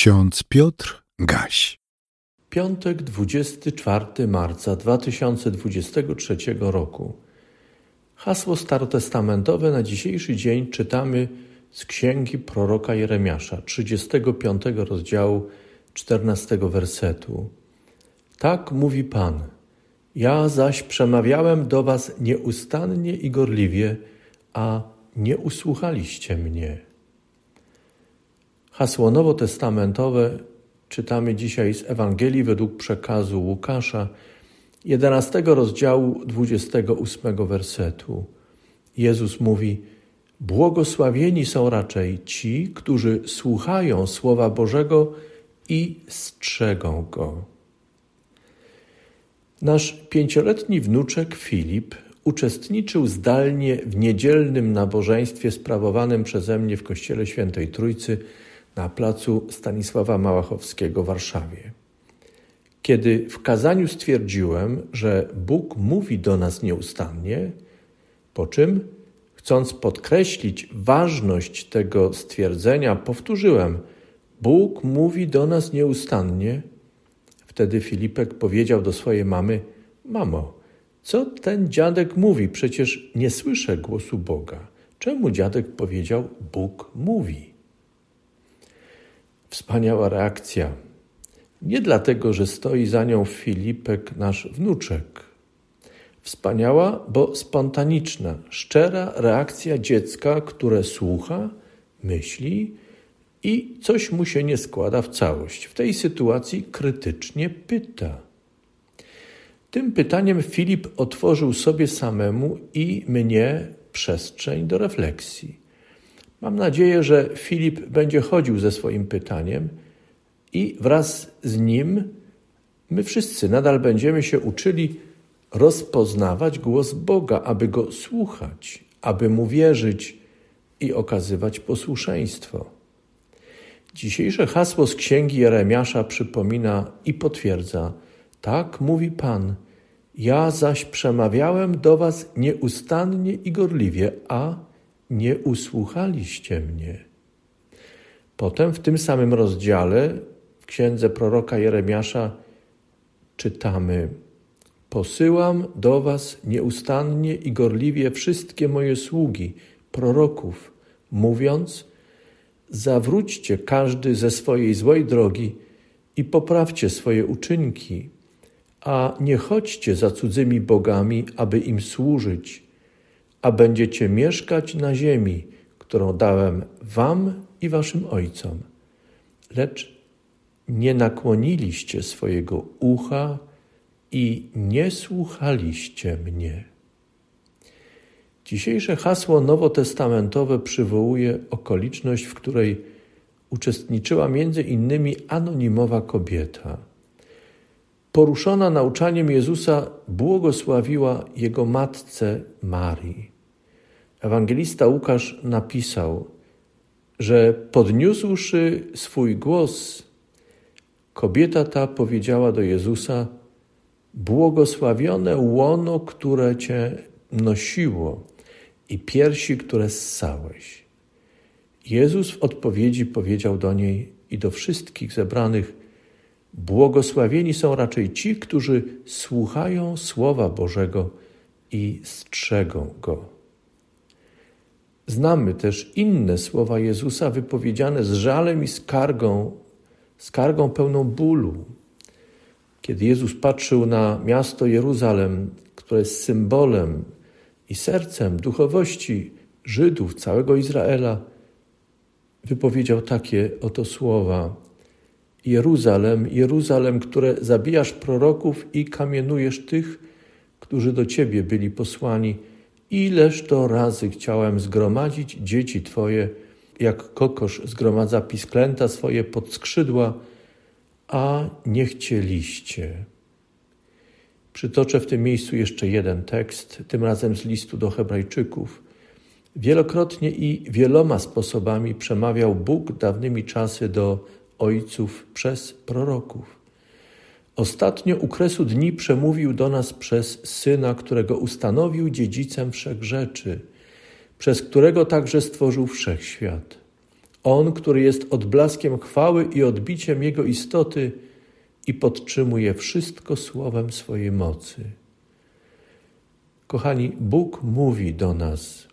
Ksiądz Piotr Gaś. Piątek 24 marca 2023 roku. Hasło starotestamentowe na dzisiejszy dzień czytamy z księgi proroka Jeremiasza, 35 rozdziału 14 wersetu. Tak mówi Pan. Ja zaś przemawiałem do was nieustannie i gorliwie, a nie usłuchaliście mnie. Hasło nowotestamentowe czytamy dzisiaj z Ewangelii według przekazu Łukasza, 11 rozdziału 28 wersetu. Jezus mówi: Błogosławieni są raczej ci, którzy słuchają Słowa Bożego i strzegą go. Nasz pięcioletni wnuczek Filip uczestniczył zdalnie w niedzielnym nabożeństwie sprawowanym przeze mnie w Kościele Świętej Trójcy na placu Stanisława Małachowskiego w Warszawie. Kiedy w kazaniu stwierdziłem, że Bóg mówi do nas nieustannie, po czym, chcąc podkreślić ważność tego stwierdzenia, powtórzyłem: Bóg mówi do nas nieustannie. Wtedy Filipek powiedział do swojej mamy: Mamo, co ten dziadek mówi? Przecież nie słyszę głosu Boga. Czemu dziadek powiedział: Bóg mówi? Wspaniała reakcja. Nie dlatego, że stoi za nią Filipek, nasz wnuczek. Wspaniała, bo spontaniczna, szczera reakcja dziecka, które słucha, myśli i coś mu się nie składa w całość. W tej sytuacji krytycznie pyta. Tym pytaniem Filip otworzył sobie samemu i mnie przestrzeń do refleksji. Mam nadzieję, że Filip będzie chodził ze swoim pytaniem i wraz z nim my wszyscy nadal będziemy się uczyli rozpoznawać głos Boga, aby go słuchać, aby mu wierzyć i okazywać posłuszeństwo. Dzisiejsze hasło z księgi Jeremiasza przypomina i potwierdza: Tak mówi Pan, ja zaś przemawiałem do was nieustannie i gorliwie, a nie usłuchaliście mnie. Potem w tym samym rozdziale w księdze proroka Jeremiasza czytamy: Posyłam do was nieustannie i gorliwie wszystkie moje sługi, proroków, mówiąc: Zawróćcie każdy ze swojej złej drogi i poprawcie swoje uczynki, a nie chodźcie za cudzymi bogami, aby im służyć a będziecie mieszkać na ziemi, którą dałem wam i waszym ojcom. Lecz nie nakłoniliście swojego ucha i nie słuchaliście mnie. Dzisiejsze hasło nowotestamentowe przywołuje okoliczność, w której uczestniczyła między innymi anonimowa kobieta – poruszona nauczaniem Jezusa, błogosławiła jego matce Marii. Ewangelista Łukasz napisał, że podniósłszy swój głos, kobieta ta powiedziała do Jezusa: Błogosławione łono, które cię nosiło i piersi, które ssałeś. Jezus w odpowiedzi powiedział do niej i do wszystkich zebranych: Błogosławieni są raczej ci, którzy słuchają Słowa Bożego i strzegą go. Znamy też inne słowa Jezusa wypowiedziane z żalem i skargą, skargą pełną bólu. Kiedy Jezus patrzył na miasto Jeruzalem, które jest symbolem i sercem duchowości Żydów, całego Izraela, wypowiedział takie oto słowa: Jeruzalem, Jeruzalem, które zabijasz proroków i kamienujesz tych, którzy do Ciebie byli posłani. Ileż to razy chciałem zgromadzić dzieci Twoje, jak kokosz zgromadza pisklęta swoje pod skrzydła, a nie chcieliście. Przytoczę w tym miejscu jeszcze jeden tekst, tym razem z listu do Hebrajczyków. Wielokrotnie i wieloma sposobami przemawiał Bóg dawnymi czasy do ojców przez proroków. Ostatnio u kresu dni przemówił do nas przez Syna, którego ustanowił dziedzicem wszech rzeczy, przez którego także stworzył wszechświat. On, który jest odblaskiem chwały i odbiciem Jego istoty i podtrzymuje wszystko słowem swojej mocy. Kochani, Bóg mówi do nas,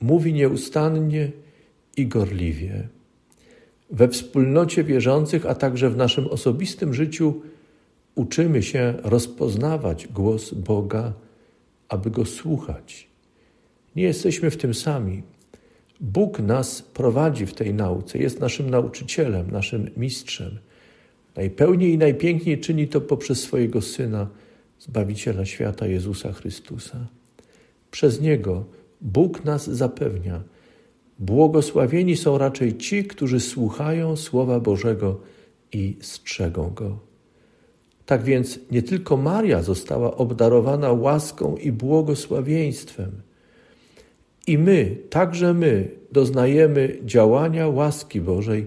mówi nieustannie i gorliwie. We wspólnocie wierzących, a także w naszym osobistym życiu uczymy się rozpoznawać głos Boga, aby go słuchać. Nie jesteśmy w tym sami. Bóg nas prowadzi w tej nauce, jest naszym nauczycielem, naszym mistrzem. Najpełniej i najpiękniej czyni to poprzez swojego Syna, Zbawiciela świata Jezusa Chrystusa. Przez Niego Bóg nas zapewnia. Błogosławieni są raczej ci, którzy słuchają Słowa Bożego i strzegą Go. Tak więc nie tylko Maria została obdarowana łaską i błogosławieństwem. I my, także my, doznajemy działania łaski Bożej,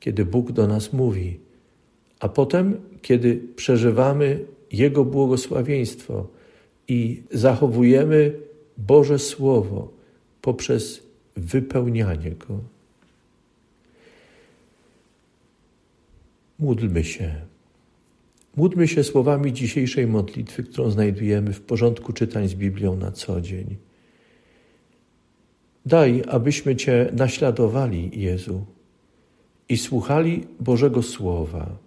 kiedy Bóg do nas mówi, a potem, kiedy przeżywamy Jego błogosławieństwo i zachowujemy Boże Słowo poprzez wypełnianie Go. Módlmy się. Módlmy się słowami dzisiejszej modlitwy, którą znajdujemy w porządku czytań z Biblią na co dzień. Daj, abyśmy Cię naśladowali, Jezu, i słuchali Bożego Słowa.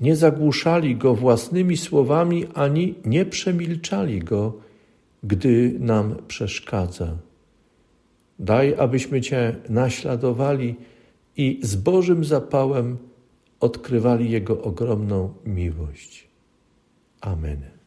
Nie zagłuszali Go własnymi słowami, ani nie przemilczali Go, gdy nam przeszkadza. Daj, abyśmy Cię naśladowali i z Bożym zapałem odkrywali Jego ogromną miłość. Amen.